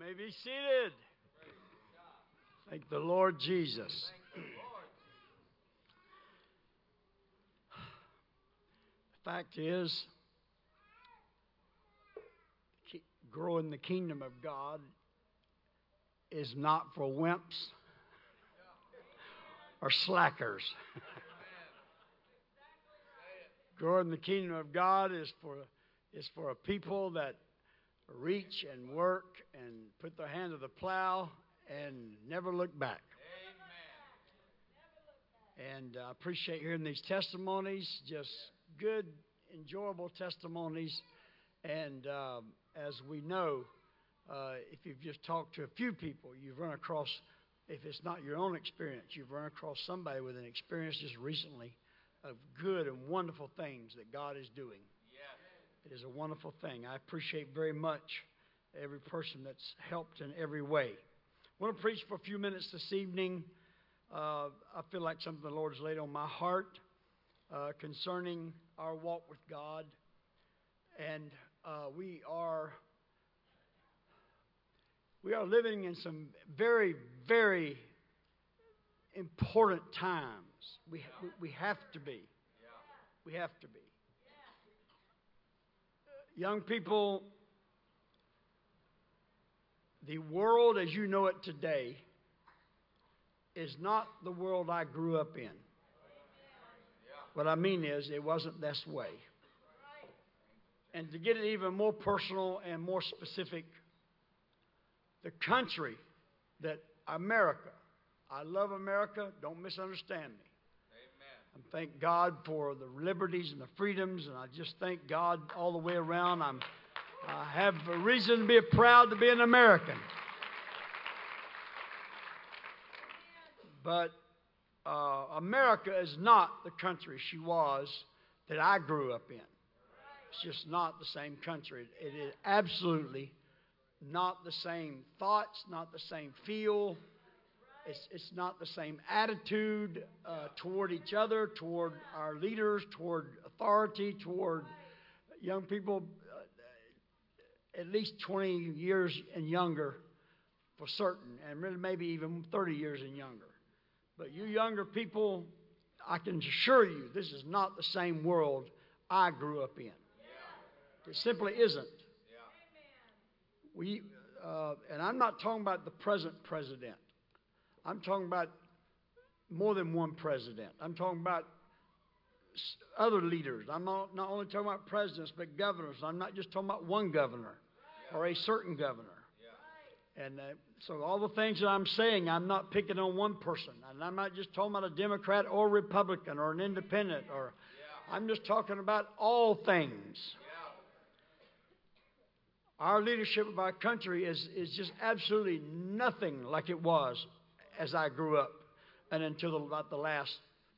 may be seated. Thank the Lord Jesus. The fact is, growing the kingdom of God is not for wimps or slackers. growing the kingdom of God is for is for a people that reach and work and put their hand to the plow and never look back. Amen. And I appreciate hearing these testimonies, just good, enjoyable testimonies. And um, as we know, uh, if you've just talked to a few people, you've run across, if it's not your own experience, you've run across somebody with an experience just recently of good and wonderful things that God is doing. It is a wonderful thing. I appreciate very much every person that's helped in every way. I want to preach for a few minutes this evening. Uh, I feel like something the Lord has laid on my heart uh, concerning our walk with God. And uh, we are we are living in some very, very important times. We, we, we have to be. We have to be. Young people, the world as you know it today is not the world I grew up in. What I mean is, it wasn't this way. And to get it even more personal and more specific, the country that America, I love America, don't misunderstand me. I thank God for the liberties and the freedoms, and I just thank God all the way around. I'm, I have a reason to be proud to be an American. But uh, America is not the country she was that I grew up in. It's just not the same country. It is absolutely not the same thoughts, not the same feel, it's, it's not the same attitude uh, toward each other, toward our leaders, toward authority, toward young people, uh, at least 20 years and younger for certain, and really maybe even 30 years and younger. But you younger people, I can assure you, this is not the same world I grew up in. It simply isn't. We, uh, and I'm not talking about the present president. I'm talking about more than one president. I'm talking about other leaders. I'm not, not only talking about presidents, but governors. I'm not just talking about one governor or a certain governor. And uh, so, all the things that I'm saying, I'm not picking on one person. And I'm not just talking about a Democrat or Republican or an independent, or I'm just talking about all things. Our leadership of our country is, is just absolutely nothing like it was as I grew up and until about the last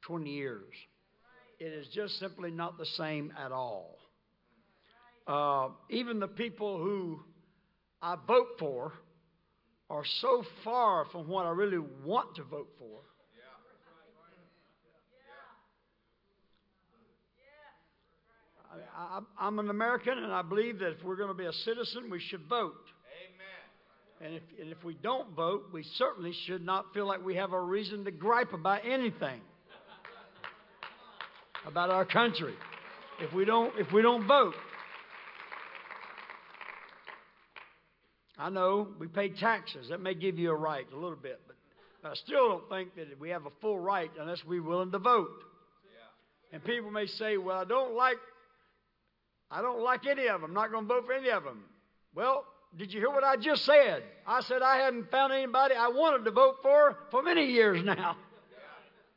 20 years. It is just simply not the same at all. Uh, even the people who I vote for are so far from what I really want to vote for. I, am an American, and I believe that if we're going to be a citizen, we should vote. And if, and if we don't vote, we certainly should not feel like we have a reason to gripe about anything about our country if we don't, if we don't vote. I know we pay taxes. That may give you a right a little bit, but I still don't think that we have a full right unless we're willing to vote. And people may say, "Well, I don't like, I don't like any of them. I'm not going to vote for any of them." Well, did you hear what I just said? I said I hadn't found anybody I wanted to vote for for many years now.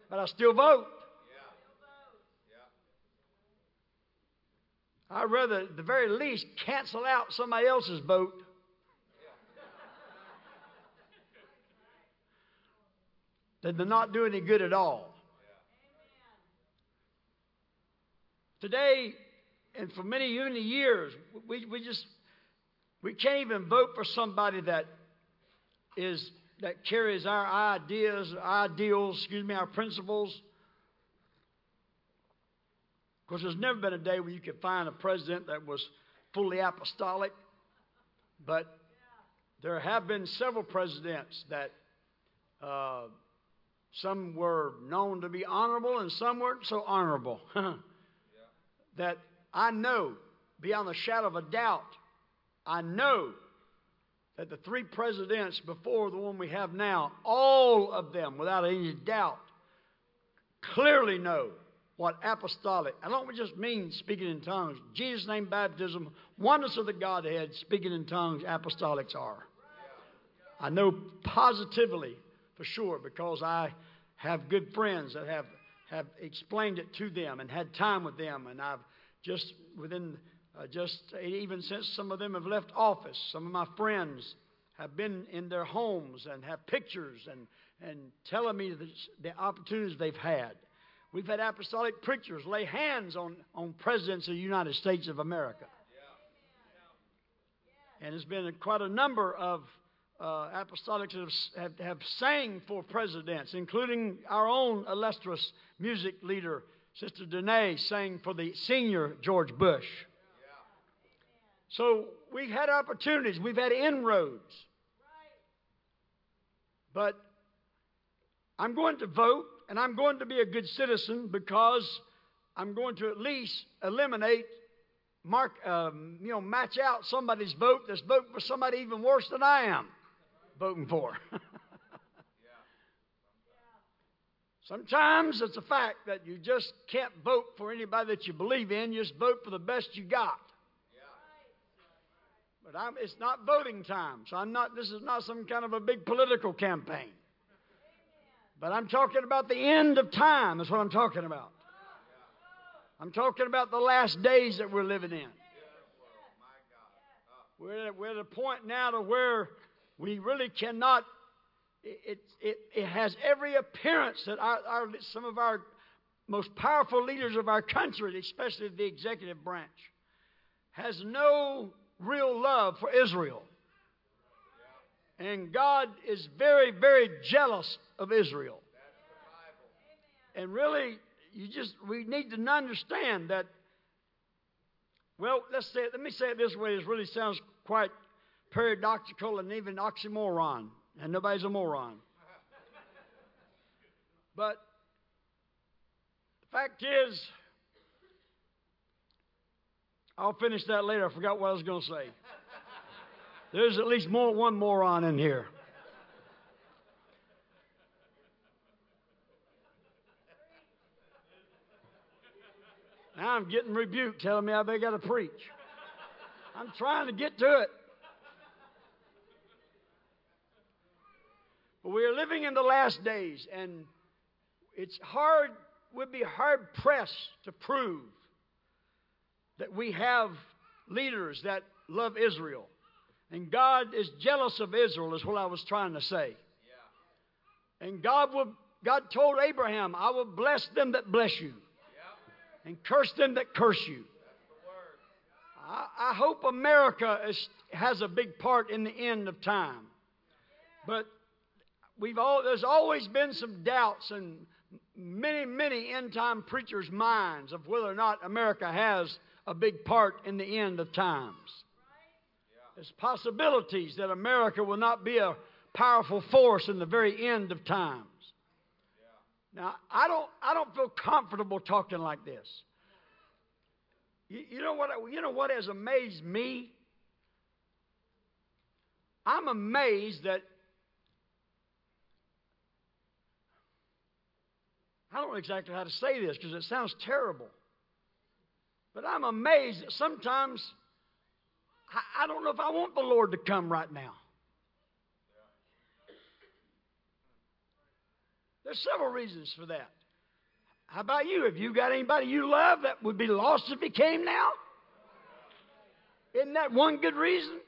But I still vote. I'd rather, at the very least, cancel out somebody else's vote. than to not do any good at all. Today, and for many, many years, we, we just we can't even vote for somebody that is that carries our ideas, ideals, excuse me, our principles. Because there's never been a day where you could find a president that was fully apostolic, but there have been several presidents that uh, some were known to be honorable and some weren't so honorable. that I know, beyond a shadow of a doubt, I know that the three presidents before the one we have now, all of them, without any doubt, clearly know what apostolic, I don't just mean speaking in tongues, Jesus' name baptism, oneness of the Godhead, speaking in tongues, apostolics are. I know positively for sure because I have good friends that have, have explained it to them and had time with them, and I've just within uh, just even since some of them have left office, some of my friends have been in their homes and have pictures and, and telling me the, the opportunities they've had. We've had apostolic preachers lay hands on, on presidents of the United States of America. And there's been quite a number of uh, apostolics that have, have, have sang for presidents, including our own illustrious music leader, Sister Danae, sang for the senior George Bush. So we've had opportunities, we've had inroads. But I'm going to vote and I'm going to be a good citizen because I'm going to at least eliminate, mark, um, you know, match out somebody's vote that's voting for somebody even worse than I am voting for. Sometimes it's a fact that you just can't vote for anybody that you believe in. You just vote for the best you got. But I'm, it's not voting time, so I'm not. This is not some kind of a big political campaign. But I'm talking about the end of time. That's what I'm talking about. I'm talking about the last days that we're living in. We're at, we're at a point now to where we really cannot. It, it, it has every appearance that our, our, some of our most powerful leaders of our country, especially the executive branch, has no real love for Israel. And God is very, very jealous of Israel. And really, you just we need to understand that. Well, let's say it, let me say it this way. It really sounds quite paradoxical and even oxymoron, and nobody's a moron. But the fact is, I'll finish that later. I forgot what I was going to say. There's at least more one moron in here. Now I'm getting rebuked telling me I better got to preach. I'm trying to get to it. But we are living in the last days, and it's hard, we'd be hard pressed to prove that we have leaders that love Israel. And God is jealous of Israel, is what I was trying to say. Yeah. And God will God told Abraham, I will bless them that bless you. Yeah. And curse them that curse you. I, I, hope America is, has a big part in the end of time. But we've all, there's always been some doubts in many, many end time preachers' minds of whether or not America has a big part in the end of times. There's possibilities that America will not be a powerful force in the very end of times. Now, I don't, I don't feel comfortable talking like this. You, you, know what? You know what has amazed me? I'm amazed that I don't know exactly how to say this because it sounds terrible. But I'm amazed that sometimes I, I don't know if I want the Lord to come right now. There's several reasons for that. How about you? Have you got anybody you love that would be lost if he came now? Isn't that one good reason?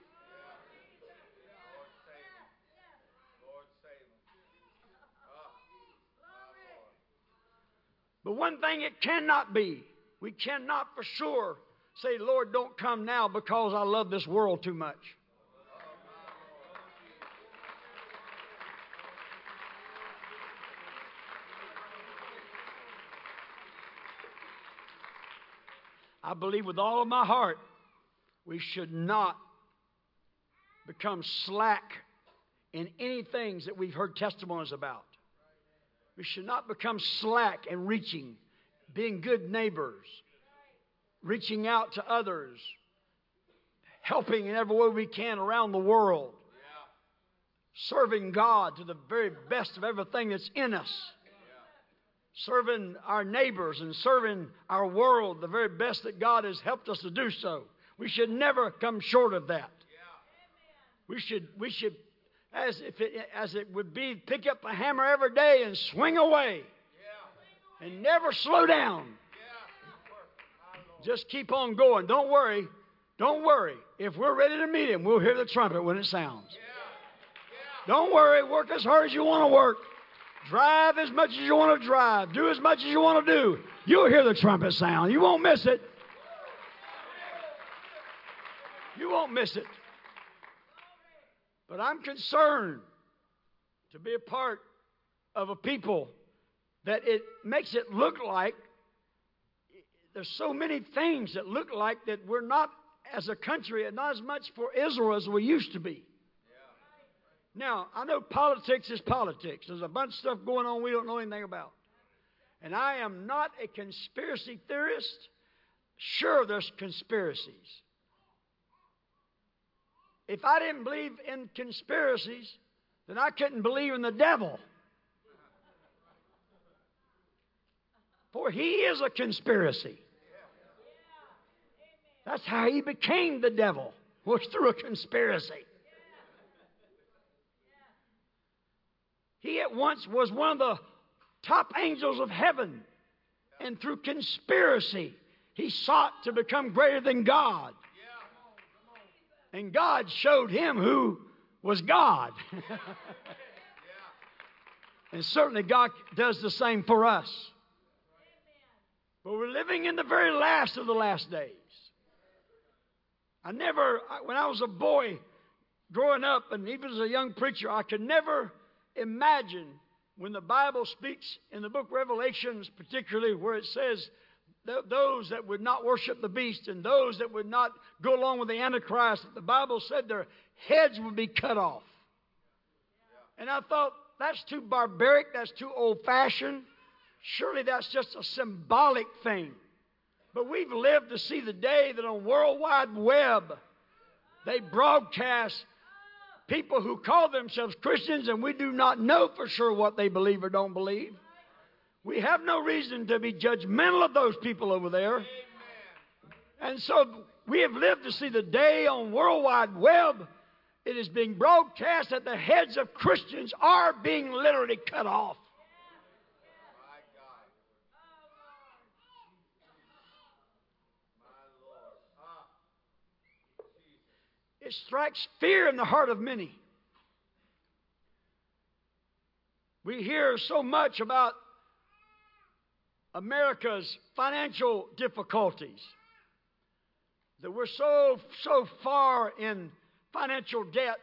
But one thing it cannot be we cannot for sure say, Lord, don't come now because I love this world too much. I believe with all of my heart we should not become slack in any things that we've heard testimonies about. We should not become slack in reaching, being good neighbors, reaching out to others, helping in every way we can around the world, serving God to the very best of everything that's in us, serving our neighbors and serving our world the very best that God has helped us to do so. We should never come short of that. We should, we should as, if it, as it would be, pick up a hammer every day and swing away. And never slow down. Just keep on going. Don't worry. Don't worry. If we're ready to meet him, we'll hear the trumpet when it sounds. Don't worry. Work as hard as you want to work. Drive as much as you want to drive. Do as much as you want to do. You'll hear the trumpet sound. You won't miss it. You won't miss it. But I'm concerned to be a part of a people that it makes it look like there's so many things that look like that we're not as a country and not as much for Israel as we used to be. Now, I know politics is politics. There's a bunch of stuff going on we don't know anything about. And I am not a conspiracy theorist. Sure, there's conspiracies. If I didn't believe in conspiracies, then I couldn't believe in the devil. For he is a conspiracy. That's how he became the devil, was through a conspiracy. He at once was one of the top angels of heaven, and through conspiracy, he sought to become greater than God. And God showed him who was God. and certainly God does the same for us. But we're living in the very last of the last days. I never, when I was a boy growing up, and even as a young preacher, I could never imagine when the Bible speaks in the book Revelations, particularly where it says th- those that would not worship the beast and those that would not go along with the Antichrist, the Bible said their heads would be cut off. And I thought, that's too barbaric, that's too old fashioned. Surely that's just a symbolic thing. But we've lived to see the day that on World Wide Web they broadcast people who call themselves Christians and we do not know for sure what they believe or don't believe. We have no reason to be judgmental of those people over there. And so we have lived to see the day on World Wide Web. It is being broadcast that the heads of Christians are being literally cut off. It strikes fear in the heart of many. We hear so much about America's financial difficulties. That we're so, so far in financial debt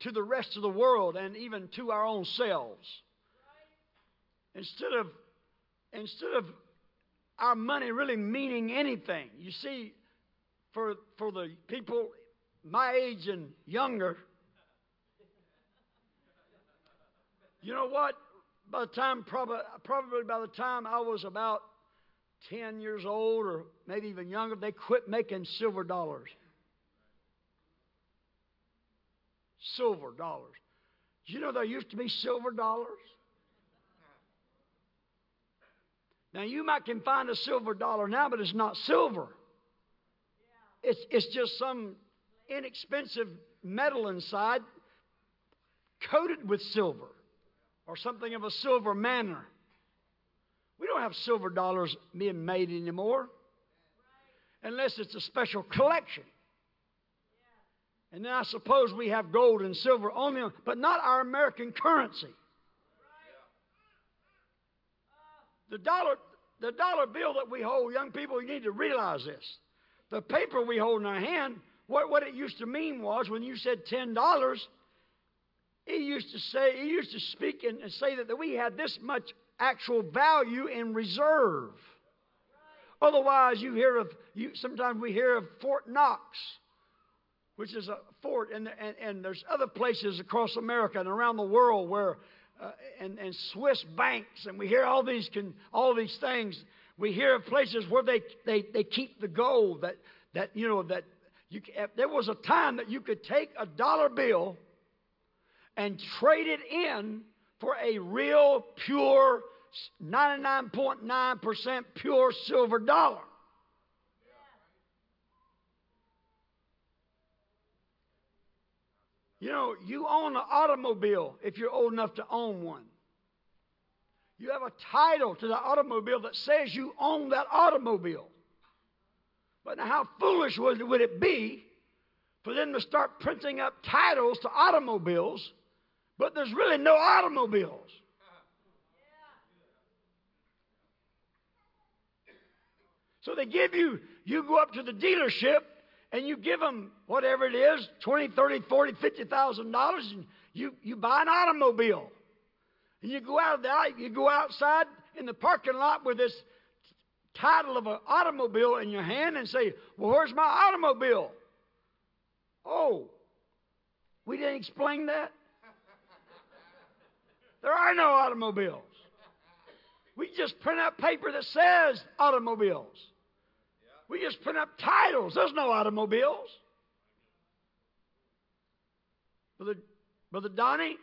to the rest of the world and even to our own selves. Instead of, instead of our money really meaning anything. You see, for, for the people my age and younger, you know what? by the time, probably, probably by the time I was about 10 years old or maybe even younger, they quit making silver dollars. Silver dollars. Do you know there used to be silver dollars? Now you might can find a silver dollar now, but it's not silver. It's, it's just some inexpensive metal inside coated with silver or something of a silver manner. We don't have silver dollars being made anymore unless it's a special collection. And then I suppose we have gold and silver only, but not our American currency. The dollar, the dollar bill that we hold, young people, you need to realize this. The paper we hold in our hand, what, what it used to mean was when you said $10, he used to say, he used to speak and, say that, that we had this much actual value in reserve. Otherwise, you hear of, you, sometimes we hear of Fort Knox, which is a fort, and, and, and there's other places across America and around the world where, uh, and, and Swiss banks, and we hear all these, can, all these things. We hear of places where they, they, they keep the gold that, that you know, that you, eh, there was a time that you could take a dollar bill and trade it in for a real, pure, 99.9% pure silver dollar. You know, you own an automobile if you're old enough to own one. You have a title to the automobile that says you own that automobile. But now, how foolish would, would it be for them to start printing up titles to automobiles, but there's really no automobiles? So they give you, you go up to the dealership and you give them whatever it is, twenty, thirty, forty, fifty thousand dollars, and you, you buy an automobile. And you go out of the, you go outside in the parking lot with this title of an automobile in your hand and say, Well, where's my automobile? Oh, we didn't explain that? There are no automobiles. We just print out paper that says automobiles. We just print up titles. There's no automobiles. Brother, Brother Donnie,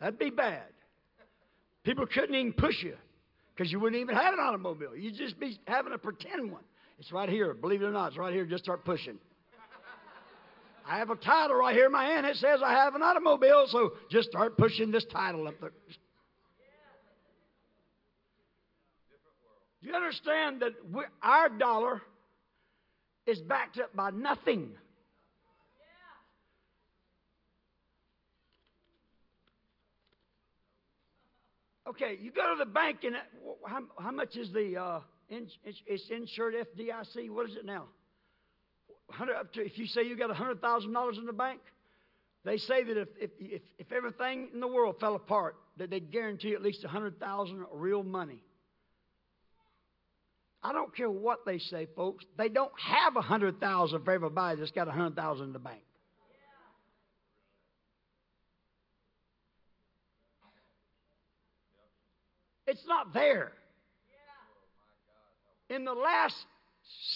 that'd be bad. People couldn't even push you because you wouldn't even have an automobile. You'd just be having a pretend one. It's right here. Believe it or not, it's right here. Just start pushing. I have a title right here in my hand. It says I have an automobile, so just start pushing this title up there. Do you understand that our dollar is backed up by nothing? Okay, you go to the bank and how, how much is the uh, in, it's insured FDIC? What is it now? up to, if you say you got hundred thousand dollars in the bank, they say that if, if, if, if everything in the world fell apart, that they guarantee at least a hundred thousand real money. I don't care what they say, folks. They don't have a hundred thousand for everybody that's got a hundred thousand in the bank. It's not there. In the last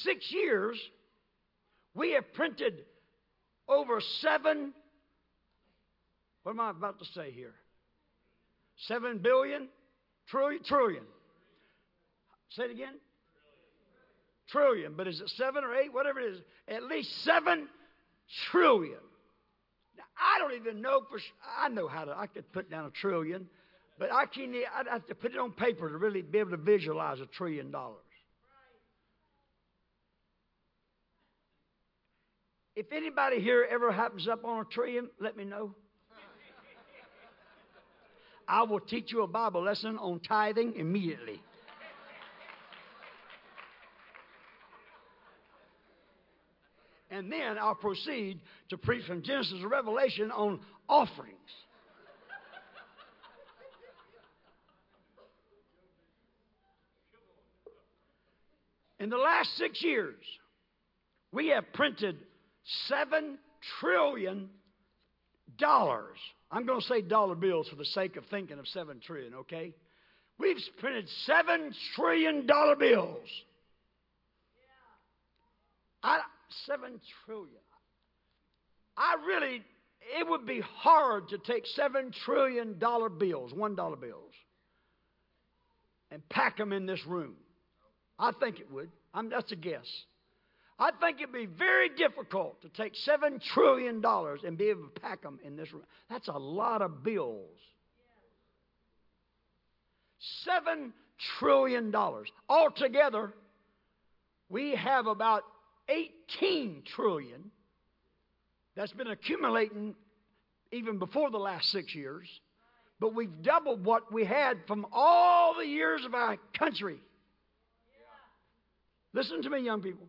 six years, we have printed over seven. What am I about to say here? Seven billion? Trillion? Trillion. Say it again trillion, but is it seven or eight? Whatever it is, at least seven trillion. Now, I don't even know for sure. I know how to, I could put down a trillion, but I can't, I'd have to put it on paper to really be able to visualize a trillion dollars. If anybody here ever happens up on a trillion, let me know. I will teach you a Bible lesson on tithing immediately. and then I'll proceed to preach from Genesis to Revelation on offerings. In the last six years, we have printed seven trillion dollars. I'm going to say dollar bills for the sake of thinking of seven trillion, okay? We've printed seven trillion dollar bills. I, seven trillion. I really, it would be hard to take seven trillion dollar bills, one dollar bills, and pack them in this room. I think it would. I'm, that's a guess. I think it'd be very difficult to take seven trillion dollars and be able to pack them in this room. That's a lot of bills. Seven trillion dollars. Altogether, we have about 18 trillion that's been accumulating even before the last six years, but we've doubled what we had from all the years of our country. Listen to me, young people.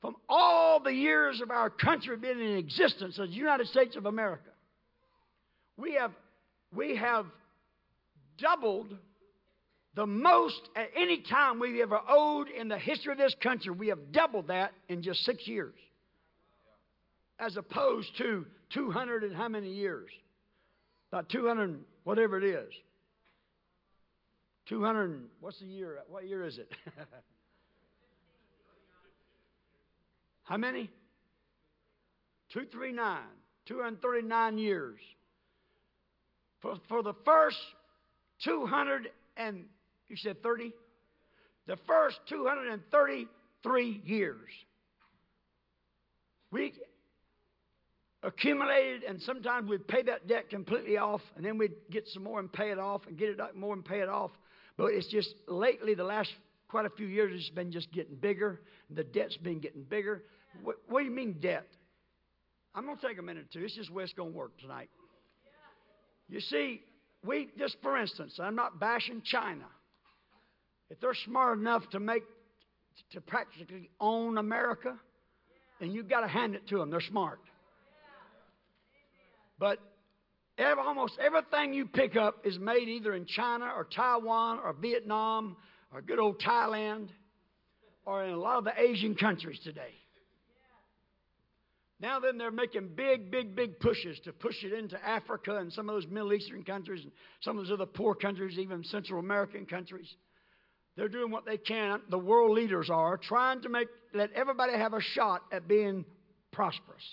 From all the years of our country being in existence as the United States of America, we have, we have doubled the most at any time we've ever owed in the history of this country. We have doubled that in just six years, as opposed to 200 and how many years? About 200, whatever it is. 200, what's the year? What year is it? how many? 239. 239 years. For, for the first 200 and, you said 30? The first 233 years. We accumulated, and sometimes we'd pay that debt completely off, and then we'd get some more and pay it off, and get it more and pay it off. But it's just lately, the last quite a few years, it's been just getting bigger. The debt's been getting bigger. What, what do you mean debt? I'm going to take a minute or two. It's just where it's going to work tonight. You see, we, just for instance, I'm not bashing China. If they're smart enough to make, to practically own America, and you've got to hand it to them. They're smart. But almost everything you pick up is made either in China or Taiwan or Vietnam or good old Thailand or in a lot of the Asian countries today. Now then, they're making big, big, big pushes to push it into Africa and some of those Middle Eastern countries and some of those other poor countries, even Central American countries. They're doing what they can. The world leaders are trying to make let everybody have a shot at being prosperous.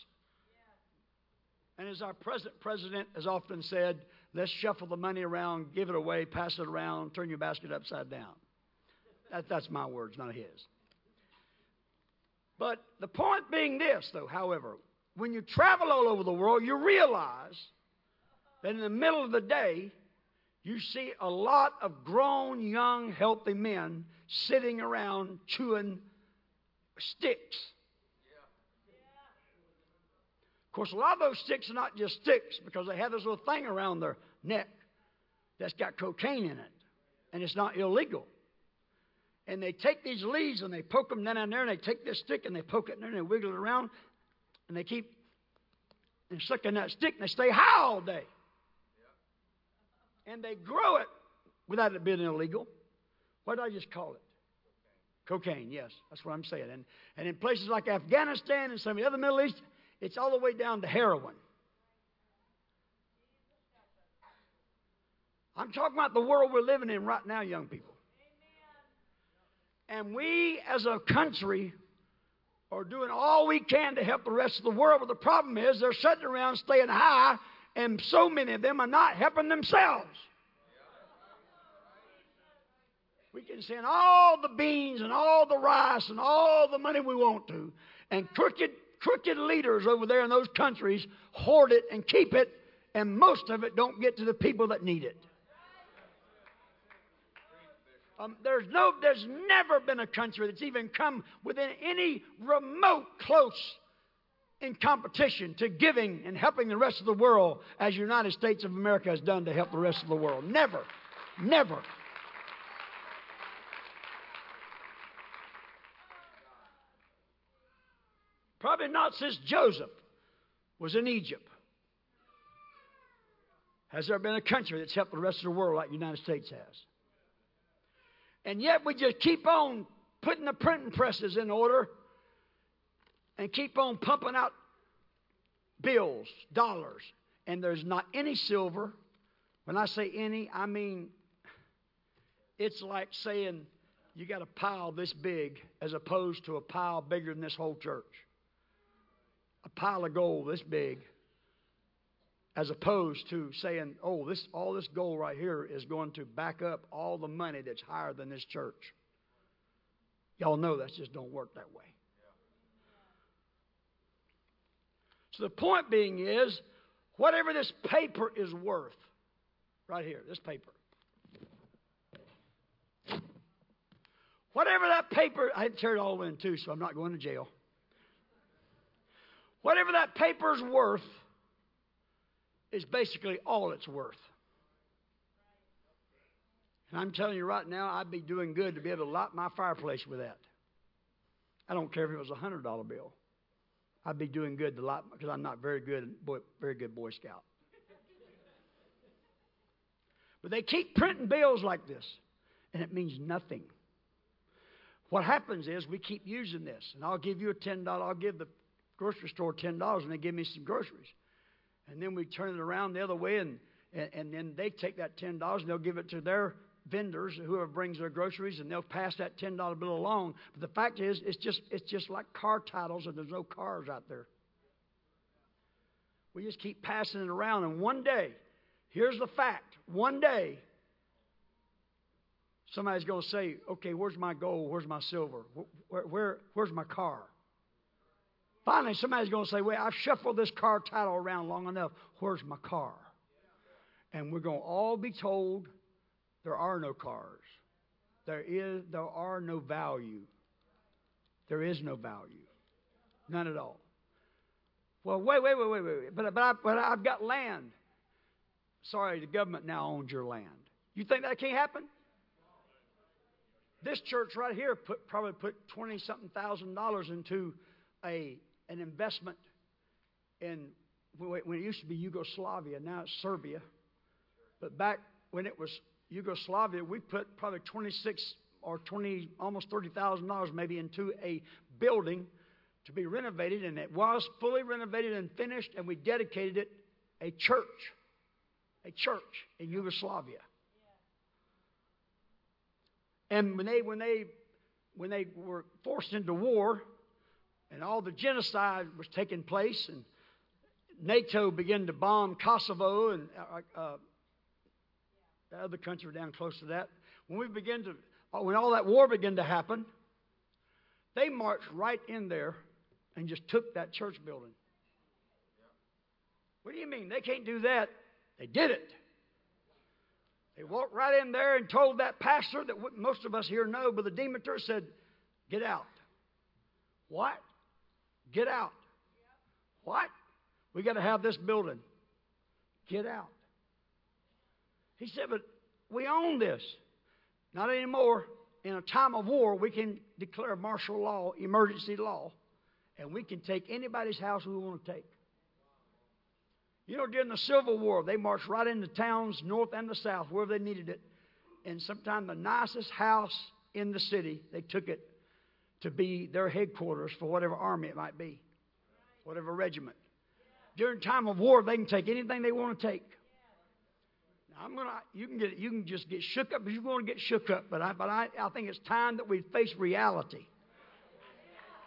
And as our present president has often said, let's shuffle the money around, give it away, pass it around, turn your basket upside down. That, that's my words, not his. But the point being this, though, however, when you travel all over the world, you realize that in the middle of the day, you see a lot of grown, young, healthy men sitting around chewing sticks. Of course, a lot of those sticks are not just sticks because they have this little thing around their neck that's got cocaine in it, and it's not illegal and they take these leaves and they poke them down in there, and they take this stick and they poke it in there and they wiggle it around, and they keep and sucking that stick and they stay high all day. And they grow it without it being illegal. What did I just call it? Cocaine, yes, that's what I'm saying. And, and in places like Afghanistan and some of the other Middle East, it's all the way down to heroin. I'm talking about the world we're living in right now, young people. And we as a country are doing all we can to help the rest of the world. But the problem is they're sitting around staying high, and so many of them are not helping themselves. We can send all the beans and all the rice and all the money we want to, and crooked, crooked leaders over there in those countries hoard it and keep it, and most of it don't get to the people that need it. Um, there's no, there's never been a country that's even come within any remote close in competition to giving and helping the rest of the world as the United States of America has done to help the rest of the world. Never, never. Probably not since Joseph was in Egypt. Has there been a country that's helped the rest of the world like the United States has? And yet we just keep on putting the printing presses in order and keep on pumping out bills, dollars. And there's not any silver. When I say any, I mean it's like saying you got a pile this big as opposed to a pile bigger than this whole church. A pile of gold this big as opposed to saying, oh, this, all this gold right here is going to back up all the money that's higher than this church. Y'all know that just don't work that way. So the point being is, whatever this paper is worth, right here, this paper. Whatever that paper, I had to tear it all in too, so I'm not going to jail. Whatever that paper's worth, is basically all it's worth. And I'm telling you right now, I'd be doing good to be able to light my fireplace with that. I don't care if it was a hundred dollar bill. I'd be doing good to light because I'm not very good, boy, very good Boy Scout. But they keep printing bills like this, and it means nothing. What happens is we keep using this, and I'll give you a $10, I'll give the grocery store $10, and they give me some groceries. And then we turn it around the other way, and, and, and then they take that $10 and they'll give it to their vendors, whoever brings their groceries, and they'll pass that $10 bill along. But the fact is, it's just, it's just like car titles, and there's no cars out there. We just keep passing it around, and one day, here's the fact one day, somebody's going to say, okay, where's my gold? Where's my silver? Where, where, where's my car? Finally, somebody's going to say, well, I've shuffled this car title around long enough. Where's my car? And we're going to all be told there are no cars. There, is, there are no value. There is no value. None at all. Well, wait, wait, wait, wait, wait. But, but, I, but I've got land. Sorry, the government now owns your land. You think that can't happen? This church right here put, probably put 20 something thousand dollars into a, an investment in when it used to be Yugoslavia, now it's Serbia. But back when it was Yugoslavia, we put probably 26 or 20, almost $30,000 maybe into a building to be renovated, and it was fully renovated and finished, and we dedicated it a church, a church in Yugoslavia. And when they when they when they were forced into war, and all the genocide was taking place, and NATO began to bomb Kosovo and uh, uh, the other country down close to that. When we began to, when all that war began to happen, they marched right in there and just took that church building. What do you mean? They can't do that. They did it. They walked right in there and told that pastor that most of us here know, but the Demeter said, Get out. What? Get out. What? We got to have this building. Get out. He said, But we own this. Not anymore. In a time of war, we can declare martial law, emergency law, and we can take anybody's house we want to take. You know, during the Civil War, they marched right into towns, north and the south, wherever they needed it. And sometimes the nicest house in the city, they took it to be their headquarters for whatever army it might be, whatever regiment. During time of war, they can take anything they want to take. Now, I'm gonna, you can get, you can just get shook up if you want to get shook up, but I, but I, I think it's time that we face reality.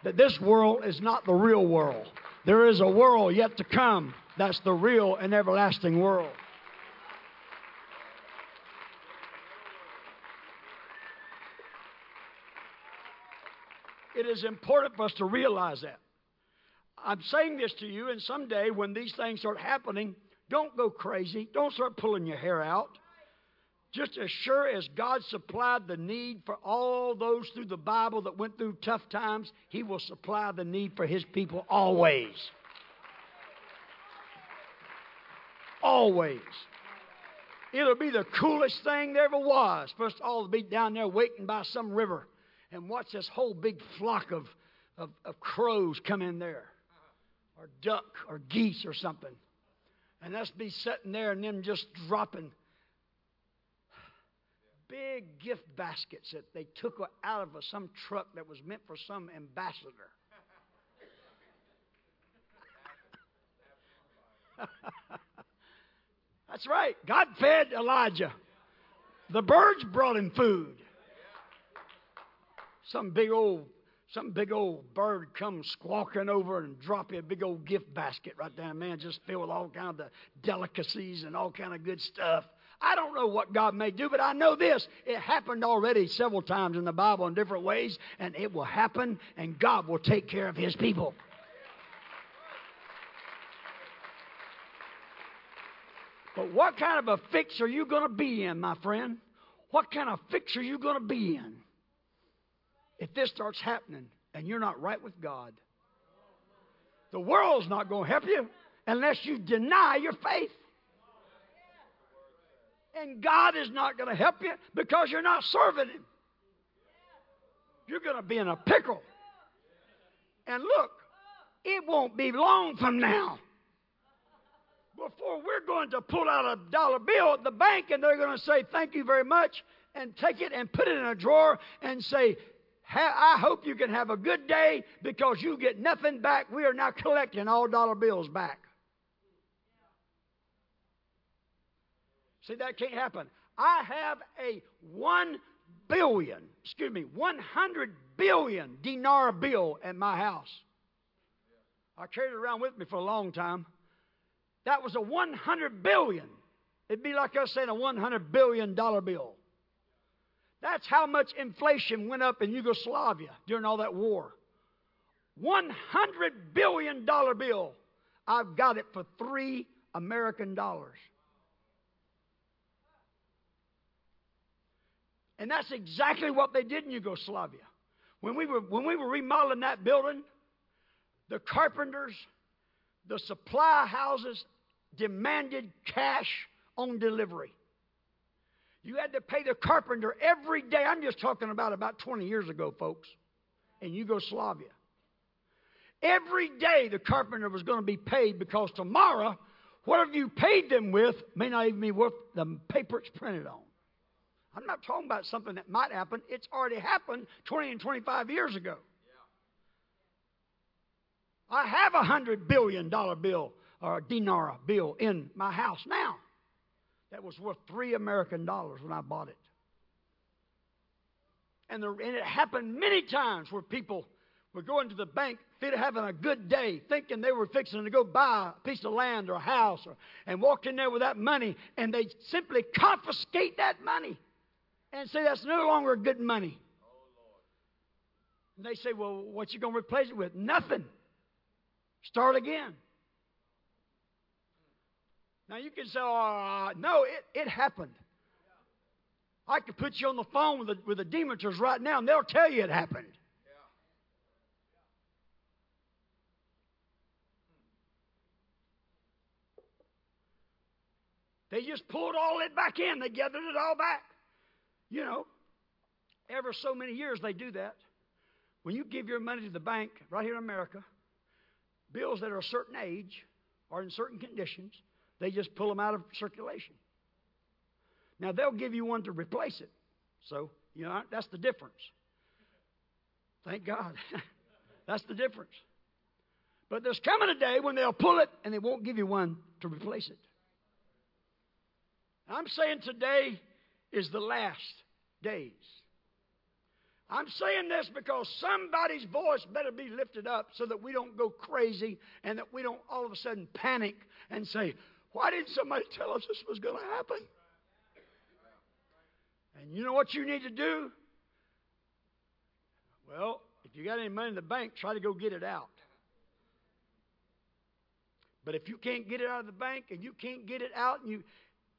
That this world is not the real world. There is a world yet to come that's the real and everlasting world. It is important for us to realize that. I'm saying this to you, and someday when these things start happening, don't go crazy. Don't start pulling your hair out. Just as sure as God supplied the need for all those through the Bible that went through tough times, He will supply the need for His people always. Always. It'll be the coolest thing there ever was for us all to be down there waiting by some river and watch this whole big flock of, of, of crows come in there, or duck, or geese, or something. And us be sitting there and them just dropping big gift baskets that they took out of some truck that was meant for some ambassador. That's right. God fed Elijah. The birds brought him food. Some big old some big old bird comes squawking over and drop you a big old gift basket right down, man, just filled with all kind of delicacies and all kind of good stuff. I don't know what God may do, but I know this. It happened already several times in the Bible in different ways, and it will happen, and God will take care of His people. But what kind of a fix are you going to be in, my friend? What kind of fix are you going to be in if this starts happening and you're not right with God? The world's not going to help you unless you deny your faith. And God is not going to help you because you're not serving Him. You're going to be in a pickle. And look, it won't be long from now before we're going to pull out a dollar bill at the bank and they're going to say, Thank you very much. and take it and put it in a drawer and say, I hope you can have a good day because you get nothing back. We are now collecting all dollar bills back. See, that can't happen. I have a one billion, excuse me, 100 billion dinar bill at my house. I carried it around with me for a long time. That was a 100 billion. It'd be like us saying a 100 billion dollar bill. That's how much inflation went up in Yugoslavia during all that war. 100 billion dollar bill. I've got it for 3 American dollars. And that's exactly what they did in Yugoslavia. When we were, when we were remodeling that building, the carpenters, the supply houses demanded cash on delivery. You had to pay the carpenter every day. I'm just talking about about 20 years ago, folks, in Yugoslavia. Every day the carpenter was going to be paid because tomorrow, whatever you paid them with may not even be worth the paper it's printed on. I'm not talking about something that might happen. It's already happened 20 and 25 years ago. I have a hundred billion dollar bill or a dinar bill in my house now. That was worth three American dollars when I bought it. And, the, and it happened many times where people were going to the bank, having a good day, thinking they were fixing to go buy a piece of land or a house, or, and walked in there with that money, and they simply confiscate that money and say that's no longer good money. And they say, well, what you going to replace it with? Nothing. Start again. Now you can say, oh, no, it, it happened. I could put you on the phone with the, with the right now, and they'll tell you it happened. They just pulled all it back in. They gathered it all back. You know, ever so many years they do that. When you give your money to the bank right here in America, bills that are a certain age or in certain conditions, they just pull them out of circulation. Now they'll give you one to replace it. So, you know, that's the difference. Thank God. that's the difference. But there's coming a day when they'll pull it and they won't give you one to replace it. I'm saying today is the last days. I'm saying this because somebody's voice better be lifted up so that we don't go crazy and that we don't all of a sudden panic and say, Why didn't somebody tell us this was going to happen? And you know what you need to do? Well, if you got any money in the bank, try to go get it out. But if you can't get it out of the bank and you can't get it out and you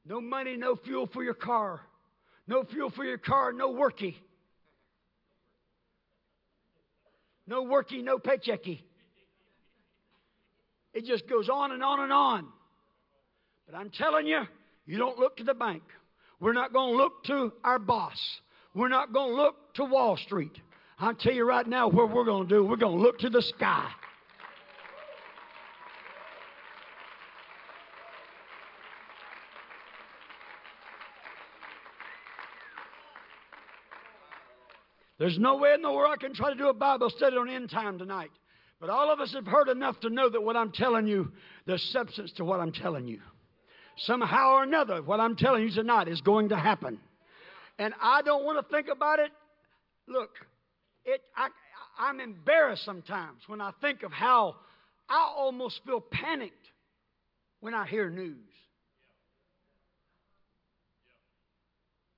no money, no fuel for your car, no fuel for your car, no worky. No worky, no paychecky. It just goes on and on and on. But I'm telling you, you don't look to the bank. We're not going to look to our boss. We're not going to look to Wall Street. I'll tell you right now what we're going to do. We're going to look to the sky. There's no way in the world I can try to do a Bible study on end time tonight. But all of us have heard enough to know that what I'm telling you, there's substance to what I'm telling you. Somehow or another, what I'm telling you tonight is going to happen. And I don't want to think about it. Look, it, I, I'm embarrassed sometimes when I think of how I almost feel panicked when I hear news.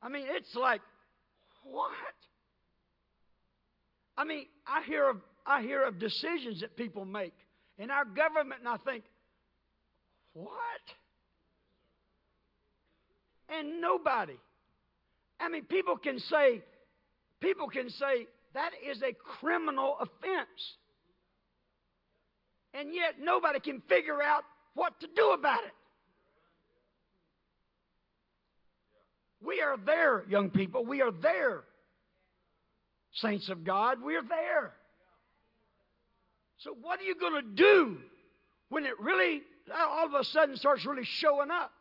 I mean, it's like, what? I mean, I hear of, I hear of decisions that people make in our government, and I think, what? And nobody. I mean, people can say, people can say that is a criminal offense. And yet nobody can figure out what to do about it. We are there, young people. We are there saints of God. We're there. So, what are you going to do when it really, all of a sudden, starts really showing up?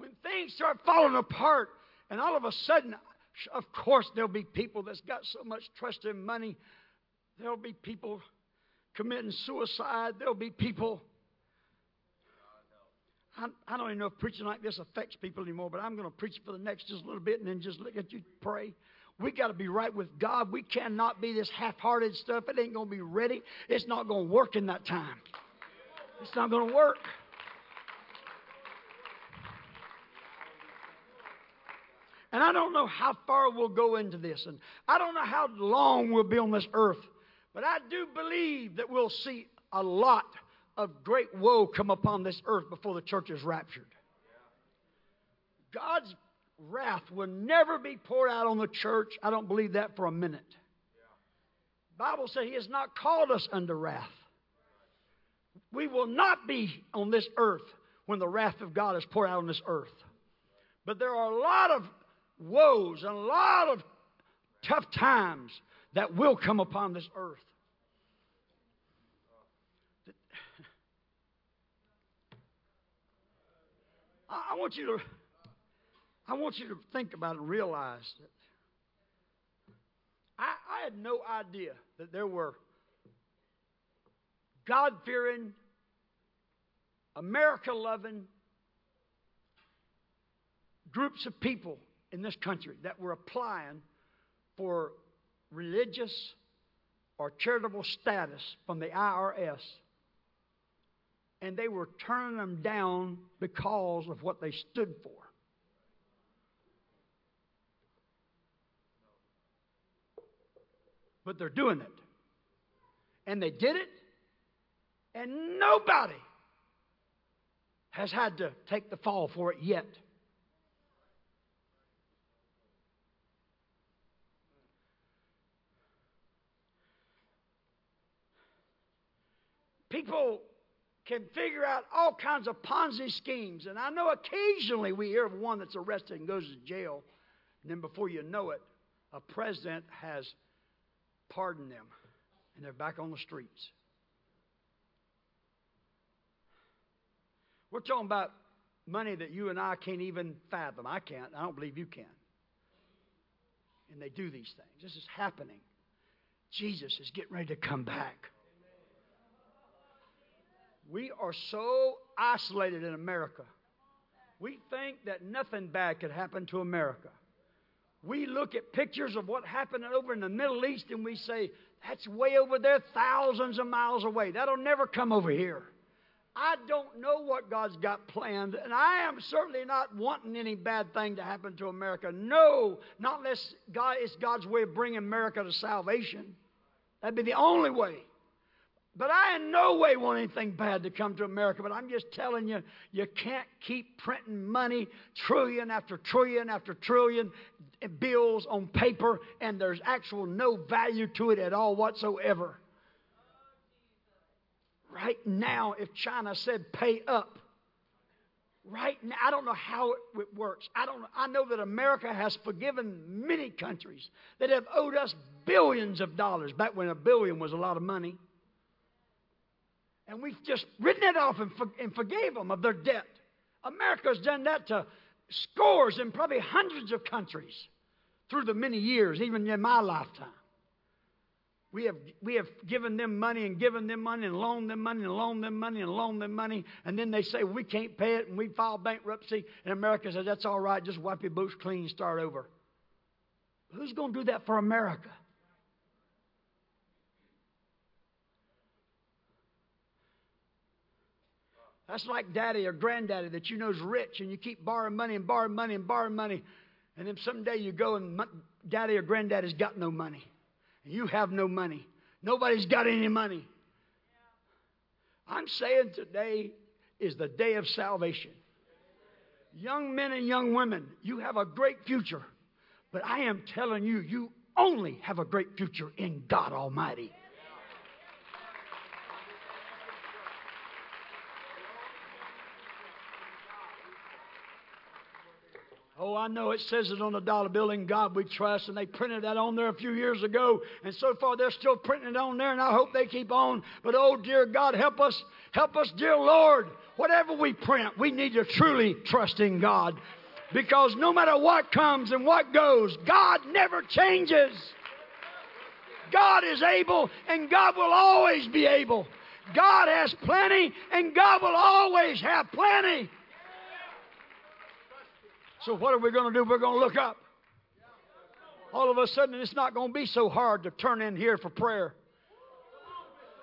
When things start falling apart, and all of a sudden, of course, there'll be people that's got so much trust in money. There'll be people committing suicide. There'll be people. I, don't even know if preaching like this affects people anymore, but I'm going to preach for the next just a little bit and then just look at you pray. We got to be right with God. We cannot be this half hearted stuff. It ain't going to be ready. It's not going to work in that time. It's not going to work. And I don't know how far we'll go into this, and I don't know how long we'll be on this earth, but I do believe that we'll see a lot of great woe come upon this earth before the church is raptured. God's wrath will never be poured out on the church. I don't believe that for a minute. The Bible says He has not called us under wrath. We will not be on this earth when the wrath of God is poured out on this earth. But there are a lot of woes and a lot of tough times that will come upon this earth. I want you to I want you to think about it and realize that I, I had no idea that there were God fearing, America loving groups of people in this country that were applying for religious or charitable status from the IRS. And they were turning them down because of what they stood for. But they're doing it. And they did it, and nobody has had to take the fall for it yet. People can figure out all kinds of Ponzi schemes. And I know occasionally we hear of one that's arrested and goes to jail. And then before you know it, a president has pardoned them and they're back on the streets. We're talking about money that you and I can't even fathom. I can't. I don't believe you can. And they do these things. This is happening. Jesus is getting ready to come back. We are so isolated in America. We think that nothing bad could happen to America. We look at pictures of what happened over in the Middle East and we say, that's way over there, thousands of miles away. That'll never come over here. I don't know what God's got planned, and I am certainly not wanting any bad thing to happen to America. No, not unless God, it's God's way of bringing America to salvation. That'd be the only way. But I in no way want anything bad to come to America. But I'm just telling you, you can't keep printing money, trillion after trillion after trillion bills on paper, and there's actual no value to it at all whatsoever. Right now, if China said pay up, right now, I don't know how it works. I don't. I know that America has forgiven many countries that have owed us billions of dollars. Back when a billion was a lot of money. And we've just written it off and, for, and forgave them of their debt. America's done that to scores and probably hundreds of countries through the many years, even in my lifetime. We have, we have given them money and given them money and loaned them money and loaned them money and loaned them money. And then they say, we can't pay it and we file bankruptcy. And America says, that's all right, just wipe your boots clean start over. Who's going to do that for America? That's like daddy or granddaddy that you know is rich and you keep borrowing money and borrowing money and borrowing money. And then someday you go and daddy or granddaddy's got no money. And you have no money. Nobody's got any money. I'm saying today is the day of salvation. Young men and young women, you have a great future. But I am telling you, you only have a great future in God Almighty. Oh, I know it says it on the dollar bill, in God we trust, and they printed that on there a few years ago, and so far they're still printing it on there, and I hope they keep on. But oh, dear God, help us, help us, dear Lord. Whatever we print, we need to truly trust in God. Because no matter what comes and what goes, God never changes. God is able, and God will always be able. God has plenty, and God will always have plenty. So, what are we going to do? We're going to look up. All of a sudden, it's not going to be so hard to turn in here for prayer.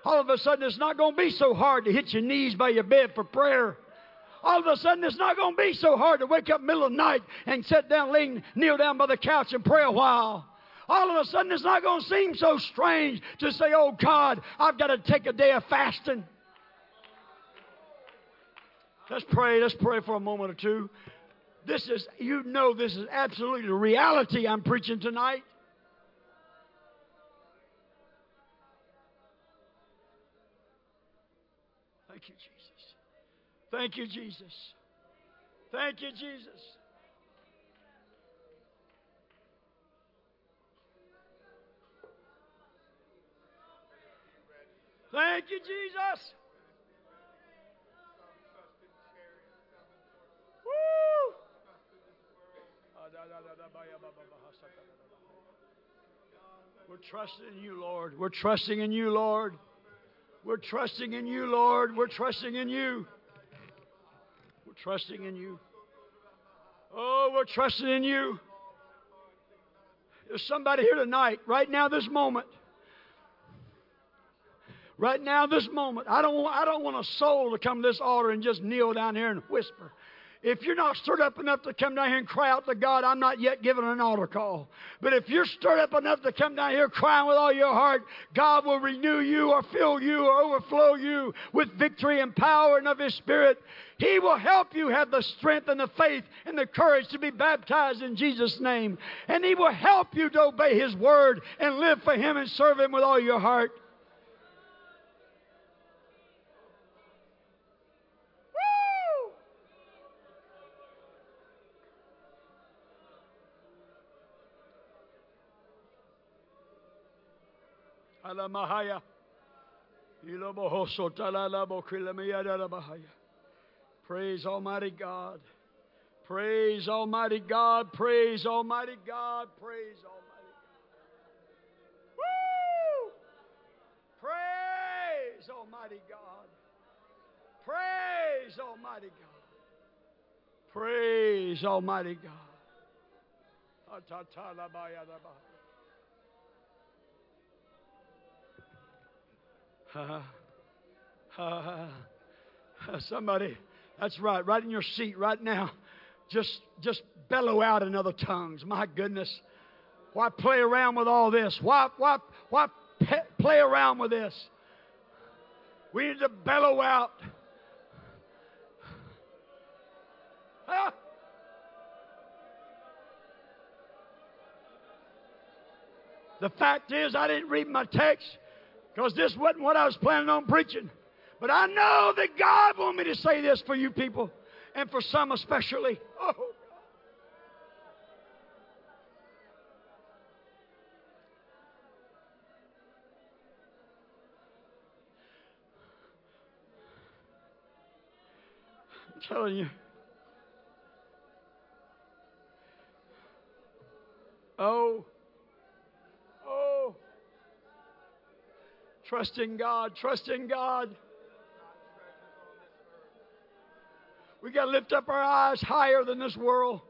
All of a sudden, it's not going to be so hard to hit your knees by your bed for prayer. All of a sudden, it's not going to be so hard to wake up middle of the night and sit down, lean, kneel down by the couch and pray a while. All of a sudden, it's not going to seem so strange to say, "Oh God, I've got to take a day of fasting." Let's pray. Let's pray for a moment or two. This is, you know, this is absolutely reality I'm preaching tonight. Thank you, Jesus. Thank you, Jesus. Thank you, Jesus. Thank you, Jesus. We're trusting in you, Lord. We're trusting in you, Lord. We're trusting in you, Lord. We're trusting in you. We're trusting in you. Oh, we're trusting in you. There's somebody here tonight, right now, this moment. Right now, this moment. I don't, want, I don't want a soul to come to this altar and just kneel down here and whisper. If you're not stirred up enough to come down here and cry out to God, I'm not yet giving an altar call. But if you're stirred up enough to come down here crying with all your heart, God will renew you or fill you or overflow you with victory and power and of His Spirit. He will help you have the strength and the faith and the courage to be baptized in Jesus' name. And He will help you to obey His word and live for Him and serve Him with all your heart. Alamahaya. Praise Almighty God. Praise Almighty God. Praise Almighty God. Praise Almighty God. Woo! Praise Almighty God. Praise Almighty God. Praise Almighty God. Somebody, that's right, right in your seat right now. Just, just bellow out in other tongues. My goodness. Why play around with all this? Why, why, why pe- play around with this? We need to bellow out. The fact is, I didn't read my text because this wasn't what I was planning on preaching. But I know that God wanted me to say this for you people, and for some especially. Oh. I'm telling you. Oh. Trust in God. Trust in God. We got to lift up our eyes higher than this world.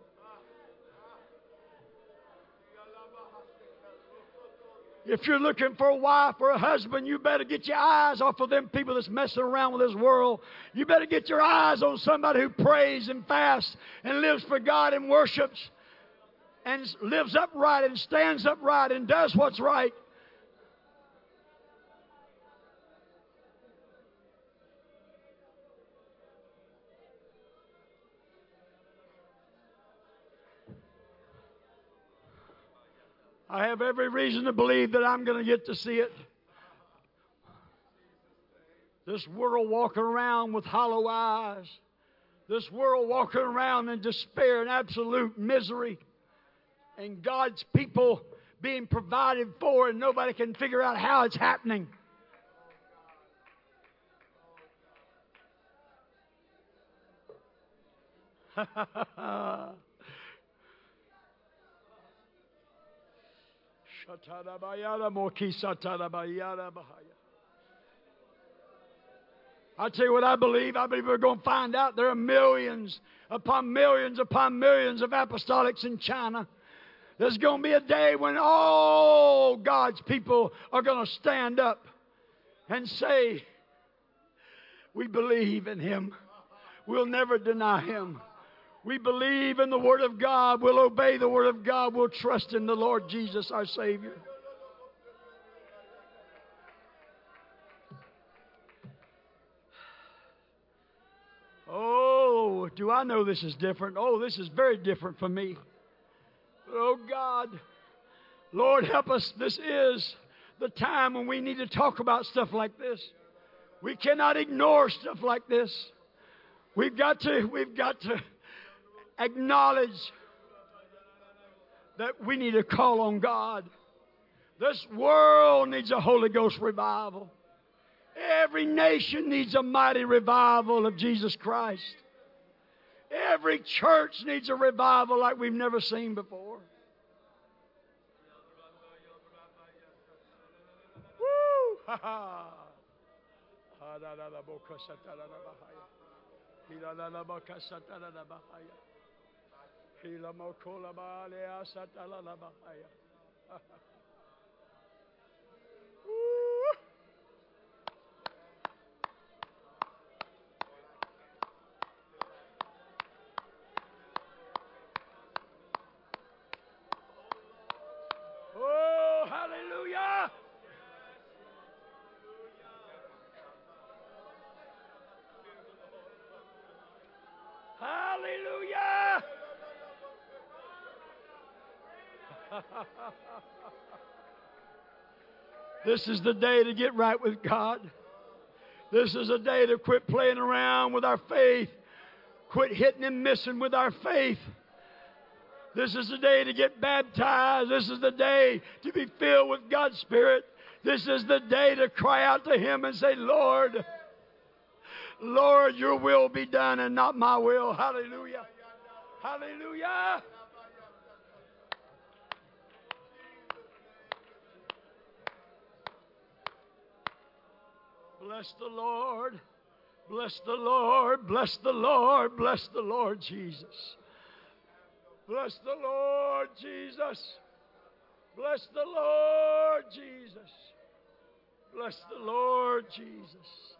If you're looking for a wife or a husband, you better get your eyes off of them people that's messing around with this world. You better get your eyes on somebody who prays and fasts and lives for God and worships and lives upright and stands upright and does what's right. I have every reason to believe that I'm going to get to see it. This world walking around with hollow eyes, This world walking around in despair and absolute misery. And God's people being provided for, and nobody can figure out how it's happening. I tell you what I believe. I believe we're going to find out there are millions upon millions upon millions of apostolics in China. There's going to be a day when all God's people are going to stand up and say, We believe in Him. We'll never deny Him. We believe in the Word of God. We'll obey the Word of God. We'll trust in the Lord Jesus, our Savior. Oh, do I know this is different? Oh, this is very different for me. Oh, God. Lord, help us. This is the time when we need to talk about stuff like this. We cannot ignore stuff like this. We've got to, we've got to acknowledge that we need to call on God. This world needs a Holy Ghost revival. Every nation needs a mighty revival of Jesus Christ. Every church needs a revival like we've never seen before. Woo! Ha ha! kila makola baale asatala la bahaya this is the day to get right with God. This is a day to quit playing around with our faith, quit hitting and missing with our faith. This is the day to get baptized. This is the day to be filled with God's Spirit. This is the day to cry out to Him and say, Lord, Lord, your will be done and not my will. Hallelujah. Hallelujah. Bless the Lord. Bless the Lord. Bless the Lord. Bless the Lord Jesus. Bless the Lord Jesus. Bless the Lord Jesus. Bless the Lord Jesus.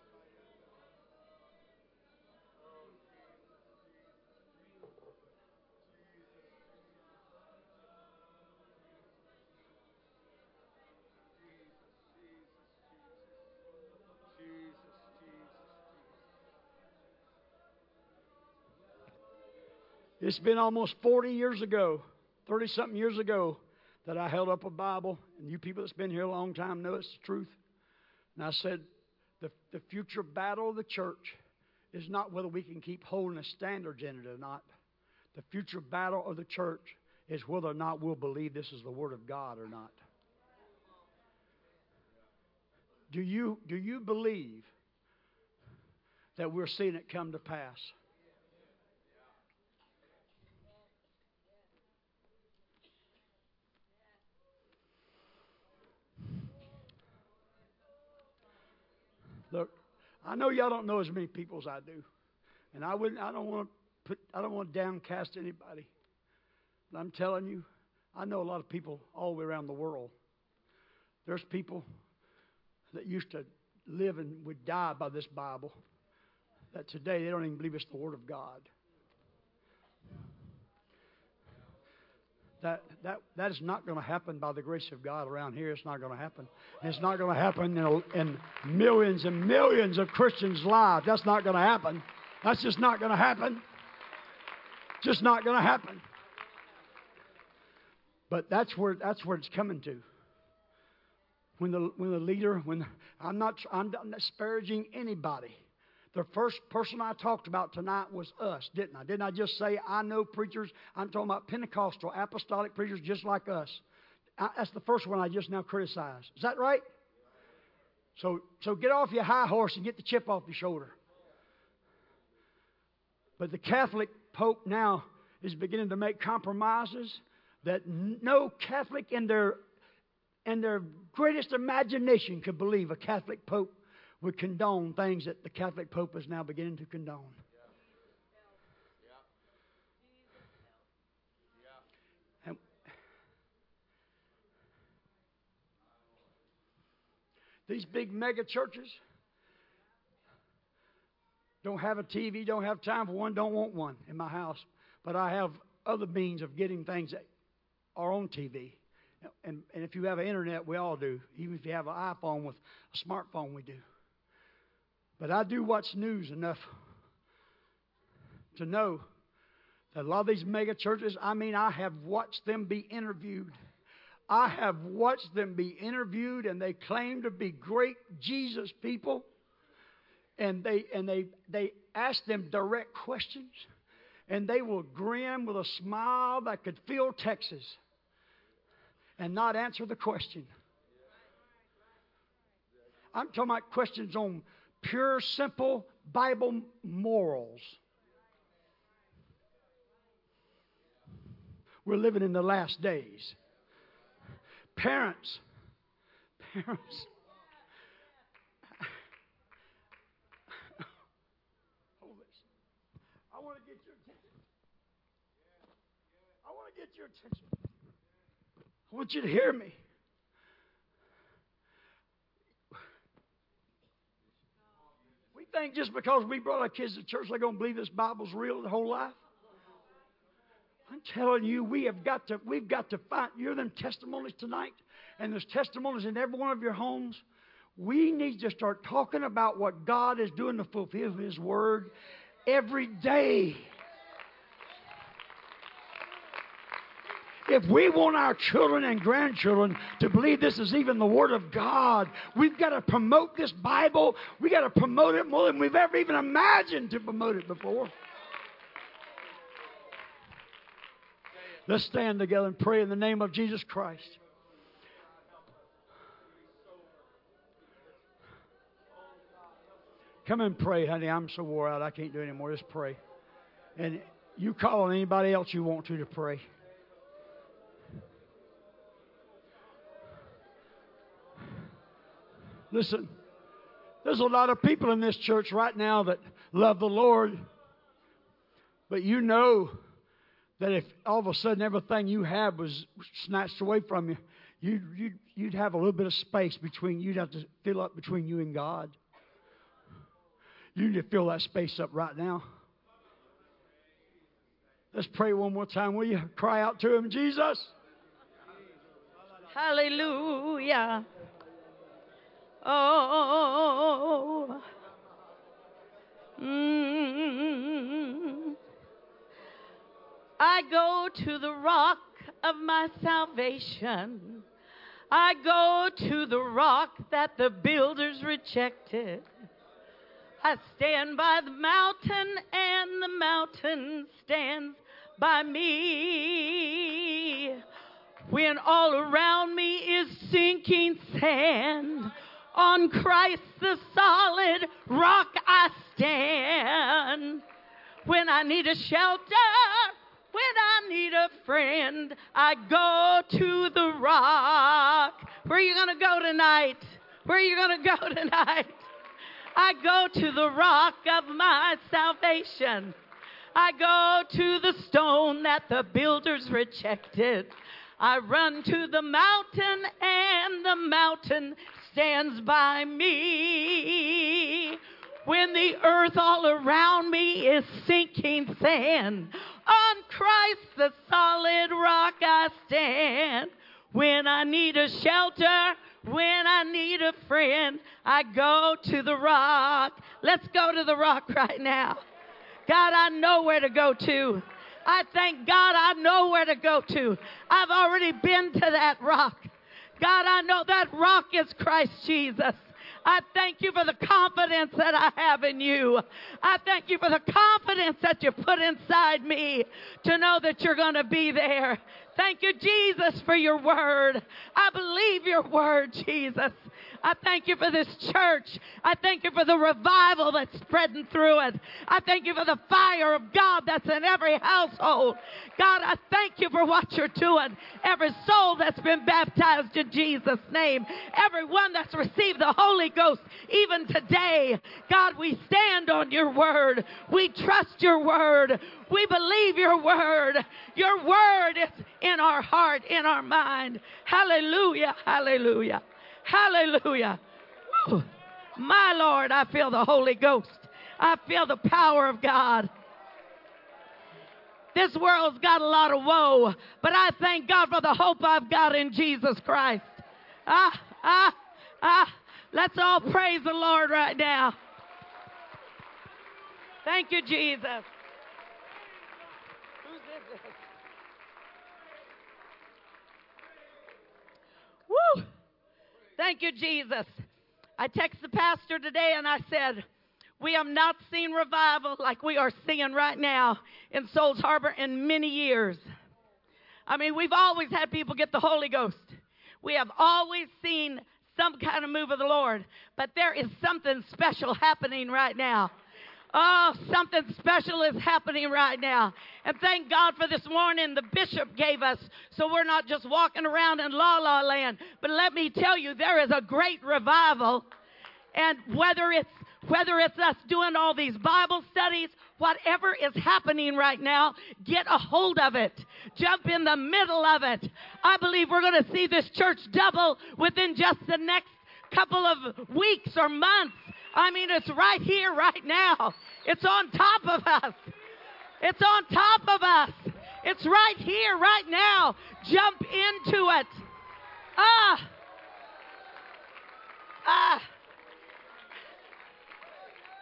It's been almost 40 years ago, 30 something years ago, that I held up a Bible, and you people that's been here a long time know it's the truth. And I said, the, the future battle of the church is not whether we can keep holding a standards in it or not. The future battle of the church is whether or not we'll believe this is the Word of God or not. Do you, do you believe that we're seeing it come to pass? Look, I know y'all don't know as many people as I do, and I wouldn't. I don't want to put. I don't want to downcast anybody. But I'm telling you, I know a lot of people all the way around the world. There's people that used to live and would die by this Bible. That today they don't even believe it's the Word of God. That, that, that is not going to happen by the grace of God around here. It's not going to happen. It's not going to happen in, in millions and millions of Christians' lives. That's not going to happen. That's just not going to happen. Just not going to happen. But that's where, that's where it's coming to. When the, when the leader, when I'm not, I'm not disparaging anybody The first person I talked about tonight was us, didn't I? Didn't I just say I know preachers? I'm talking about Pentecostal, apostolic preachers just like us. I, that's the first one I just now criticized. Is that right? So, so get off your high horse and get the chip off your shoulder. But the Catholic Pope now is beginning to make compromises that no Catholic in their in their greatest imagination could believe a Catholic Pope would condone things that the Catholic Pope is now beginning to condone. These big mega churches don't have a TV, don't have time for one, don't want one in my house. But I have other means of getting things that are on TV. And, and if you have an internet, we all do. Even if you have an iPhone with a smartphone, we do. But I do watch news enough to know that a lot of these mega churches, I mean, I have watched them be interviewed. I have watched them be interviewed, and they claim to be great Jesus people and they and they they ask them direct questions and they will grin with a smile that could fill Texas and not answer the question. I'm talking about questions on pure, simple Bible morals. We're living in the last days. Parents, parents, I want to get your attention. I want to get your attention. I want you to hear me. We think just because we brought our kids to church, they're going to believe this Bible's real the whole life. I'm telling you, we have got to, we've got to find, you're them testimonies tonight, and there's testimonies in every one of your homes. We need to start talking about what God is doing to fulfill His word every day. If we want our children and grandchildren to believe this is even the Word of God, we've got to promote this Bible. We've got to promote it more than we've ever even imagined to promote it before. Let's stand together and pray in the name of Jesus Christ. Come and pray, honey. I'm so wore out. I can't do anymore. Just pray. And you call on anybody else you want to to pray. Listen, there's a lot of people in this church right now that love the Lord, but you know that if all of a sudden everything you have was snatched away from you, you'd, you'd, you'd have a little bit of space between, you'd have to fill up between you and God. You need to fill that space up right now. Let's pray one more time. Will you cry out to Him, Jesus? Hallelujah. Oh. I go to the rock of my salvation. I go to the rock that the builders rejected. I stand by the mountain, and the mountain stands by me. When all around me is sinking sand, on Christ the solid rock I stand. When I need a shelter, when I need a friend, I go to the rock. Where are you going to go tonight? Where are you going to go tonight? I go to the rock of my salvation. I go to the stone that the builders rejected. I run to the mountain, and the mountain stands by me. When the earth all around me is sinking sand, on Christ the solid rock I stand. When I need a shelter, when I need a friend, I go to the rock. Let's go to the rock right now. God, I know where to go to. I thank God I know where to go to. I've already been to that rock. God, I know that rock is Christ Jesus. I thank you for the confidence that I have in you. I thank you for the confidence that you put inside me to know that you're going to be there. Thank you, Jesus, for your word. I believe your word, Jesus. I thank you for this church. I thank you for the revival that's spreading through it. I thank you for the fire of God that's in every household. God, I thank you for what you're doing. Every soul that's been baptized in Jesus' name, everyone that's received the Holy Ghost, even today. God, we stand on your word. We trust your word. We believe your word. Your word is in our heart, in our mind. Hallelujah. Hallelujah. Hallelujah. Woo. My Lord, I feel the Holy Ghost. I feel the power of God. This world's got a lot of woe, but I thank God for the hope I've got in Jesus Christ. Ah, ah, ah. Let's all praise the Lord right now. Thank you, Jesus. Who's this? Woo! Thank you, Jesus. I texted the pastor today and I said, We have not seen revival like we are seeing right now in Souls Harbor in many years. I mean, we've always had people get the Holy Ghost. We have always seen some kind of move of the Lord, but there is something special happening right now. Oh, something special is happening right now. And thank God for this warning the bishop gave us so we're not just walking around in la la land. But let me tell you, there is a great revival. And whether it's whether it's us doing all these Bible studies, whatever is happening right now, get a hold of it. Jump in the middle of it. I believe we're going to see this church double within just the next couple of weeks or months. I mean, it's right here, right now. It's on top of us. It's on top of us. It's right here, right now. Jump into it. Ah. Ah.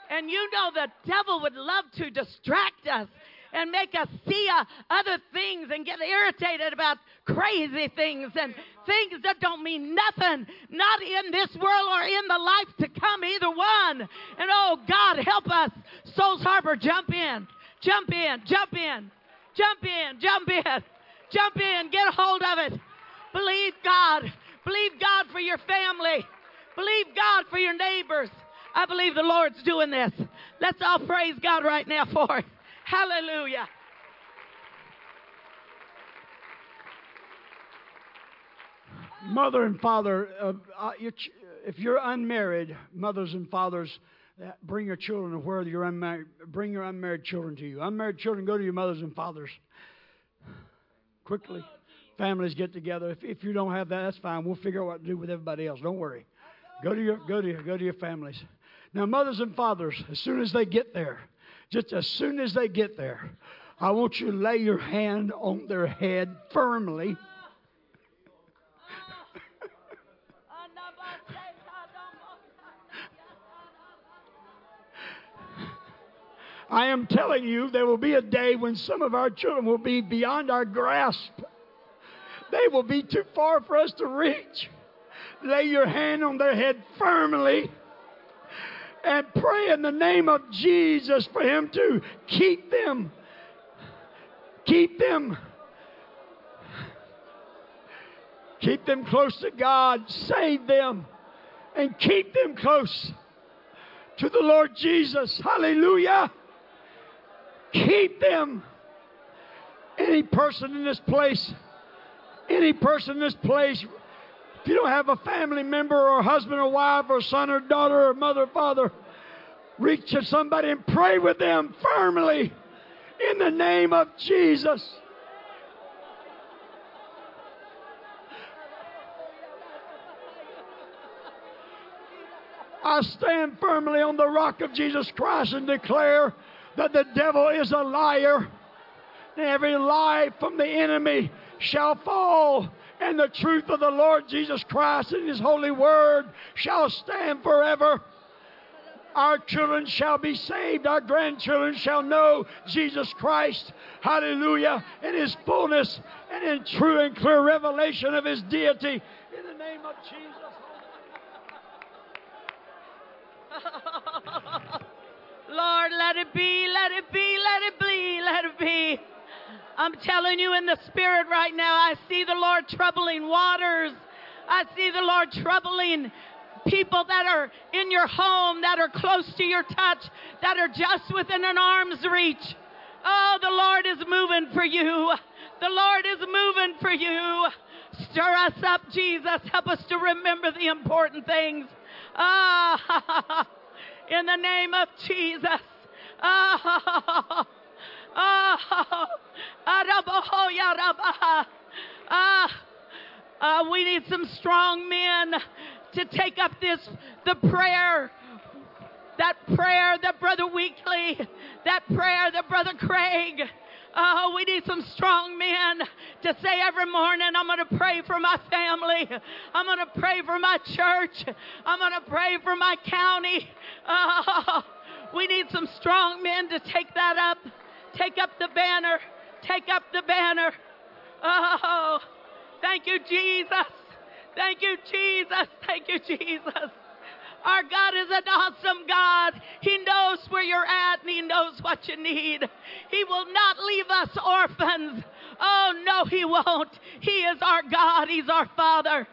And you know the devil would love to distract us and make us see uh, other things and get irritated about crazy things and things that don't mean nothing, not in this world or in the life to come, either one. And oh, God, help us. Souls Harbor, jump in, jump in, jump in, jump in, jump in, jump in, get a hold of it. Believe God. Believe God for your family. Believe God for your neighbors. I believe the Lord's doing this. Let's all praise God right now for it. Hallelujah. Mother and father, uh, uh, if you're unmarried, mothers and fathers, uh, bring your children where you're unmarried. Bring your unmarried children to you. Unmarried children, go to your mothers and fathers. Quickly. Families get together. If, if you don't have that, that's fine. We'll figure out what to do with everybody else. Don't worry. Go to your go to your, go to your families. Now, mothers and fathers, as soon as they get there, just as soon as they get there, I want you to lay your hand on their head firmly. I am telling you, there will be a day when some of our children will be beyond our grasp. They will be too far for us to reach. Lay your hand on their head firmly and pray in the name of Jesus for Him to keep them. Keep them. Keep them close to God. Save them. And keep them close to the Lord Jesus. Hallelujah. Keep them. Any person in this place, any person in this place if you don't have a family member or husband or wife or son or daughter or mother or father, reach to somebody and pray with them firmly in the name of Jesus. I stand firmly on the rock of Jesus Christ and declare that the devil is a liar. And every lie from the enemy shall fall and the truth of the Lord Jesus Christ and His holy word shall stand forever. Our children shall be saved. Our grandchildren shall know Jesus Christ. Hallelujah. In His fullness and in true and clear revelation of His deity. In the name of Jesus. Lord, let it be, let it be, let it be, let it be. I'm telling you in the spirit right now, I see the Lord troubling waters. I see the Lord troubling people that are in your home, that are close to your touch, that are just within an arm's reach. Oh, the Lord is moving for you. The Lord is moving for you. Stir us up, Jesus. Help us to remember the important things. Ah, in the name of Jesus. Ah, ah, ah, uh, we need some strong men to take up this the prayer that prayer that brother weekly that prayer that brother craig Oh, we need some strong men to say every morning, I'm going to pray for my family. I'm going to pray for my church. I'm going to pray for my county. Oh, we need some strong men to take that up. Take up the banner. Take up the banner. Oh, thank you, Jesus. Thank you, Jesus. Thank you, Jesus. Our God is an awesome God. He knows where you're at and He knows what you need. He will not leave us orphans. Oh, no, He won't. He is our God, He's our Father.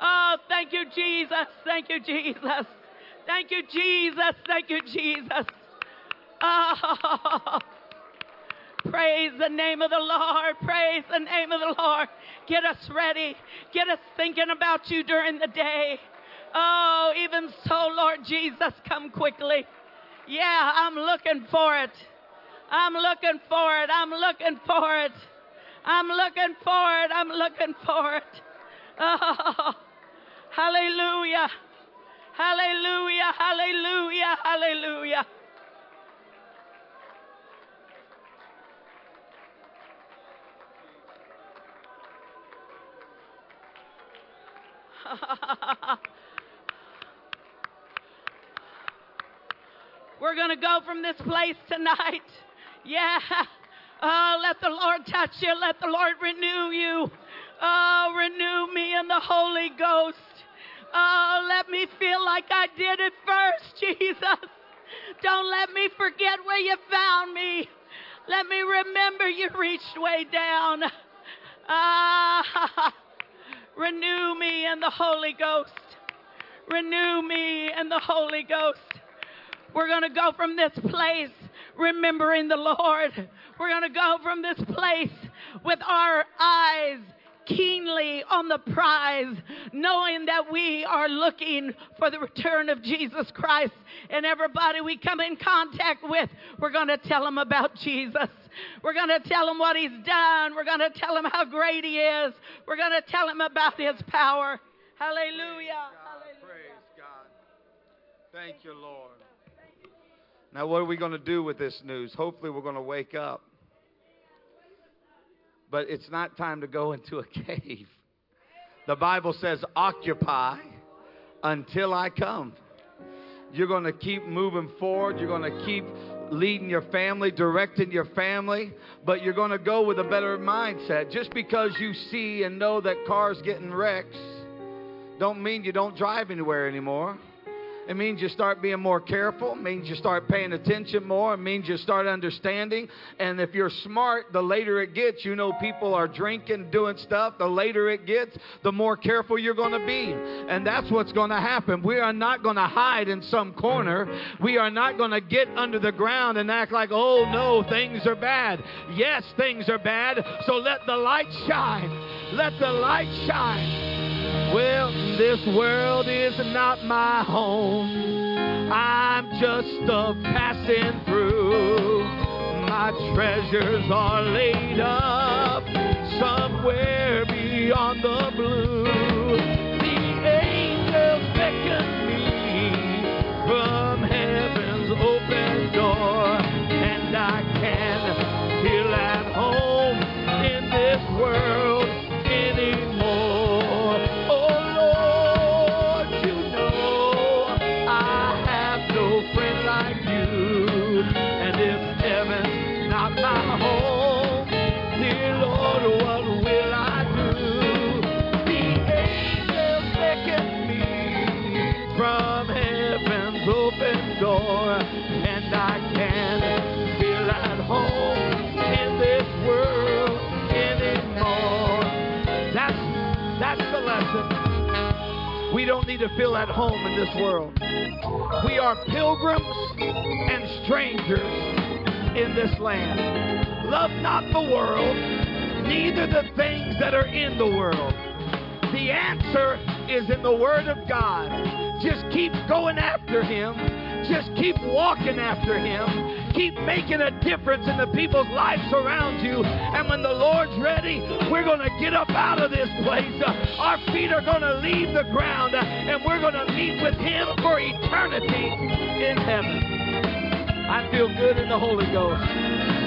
Oh, thank you, Jesus. Thank you, Jesus. Thank you, Jesus. Thank you, Jesus. Oh, praise the name of the Lord. Praise the name of the Lord. Get us ready. Get us thinking about you during the day. Oh, even so, Lord Jesus, come quickly. Yeah, I'm looking for it. I'm looking for it. I'm looking for it. I'm looking for it. I'm looking for it. Oh, hallelujah. Hallelujah. Hallelujah. Hallelujah. We're going to go from this place tonight. Yeah. Oh, let the Lord touch you. Let the Lord renew you. Oh, renew me in the Holy Ghost. Oh, let me feel like I did it first, Jesus. Don't let me forget where you found me. Let me remember you reached way down. Ah, renew me in the Holy Ghost. Renew me in the Holy Ghost. We're going to go from this place remembering the Lord. We're going to go from this place with our eyes keenly on the prize, knowing that we are looking for the return of Jesus Christ. And everybody we come in contact with, we're going to tell them about Jesus. We're going to tell him what he's done. We're going to tell him how great he is. We're going to tell him about his power. Hallelujah. Praise God. Hallelujah. Praise God. Thank you, Lord. Now, what are we going to do with this news? Hopefully, we're going to wake up. But it's not time to go into a cave. The Bible says, occupy until I come. You're going to keep moving forward. You're going to keep leading your family, directing your family, but you're going to go with a better mindset. Just because you see and know that cars getting wrecks, don't mean you don't drive anywhere anymore. It means you start being more careful. It means you start paying attention more. It means you start understanding. And if you're smart, the later it gets, you know people are drinking, doing stuff. The later it gets, the more careful you're going to be. And that's what's going to happen. We are not going to hide in some corner. We are not going to get under the ground and act like, oh no, things are bad. Yes, things are bad. So let the light shine. Let the light shine. Well, this world is not my home. I'm just a passing through. My treasures are laid up somewhere beyond the blue. We don't need to feel at home in this world. We are pilgrims and strangers in this land. Love not the world, neither the things that are in the world. The answer is in the Word of God. Just keep going after Him. Just keep walking after Him keep making a difference in the people's lives around you. And when the Lord's ready, we're going to get up out of this place. Our feet are going to leave the ground, and we're going to meet with Him for eternity in heaven. I feel good in the Holy Ghost.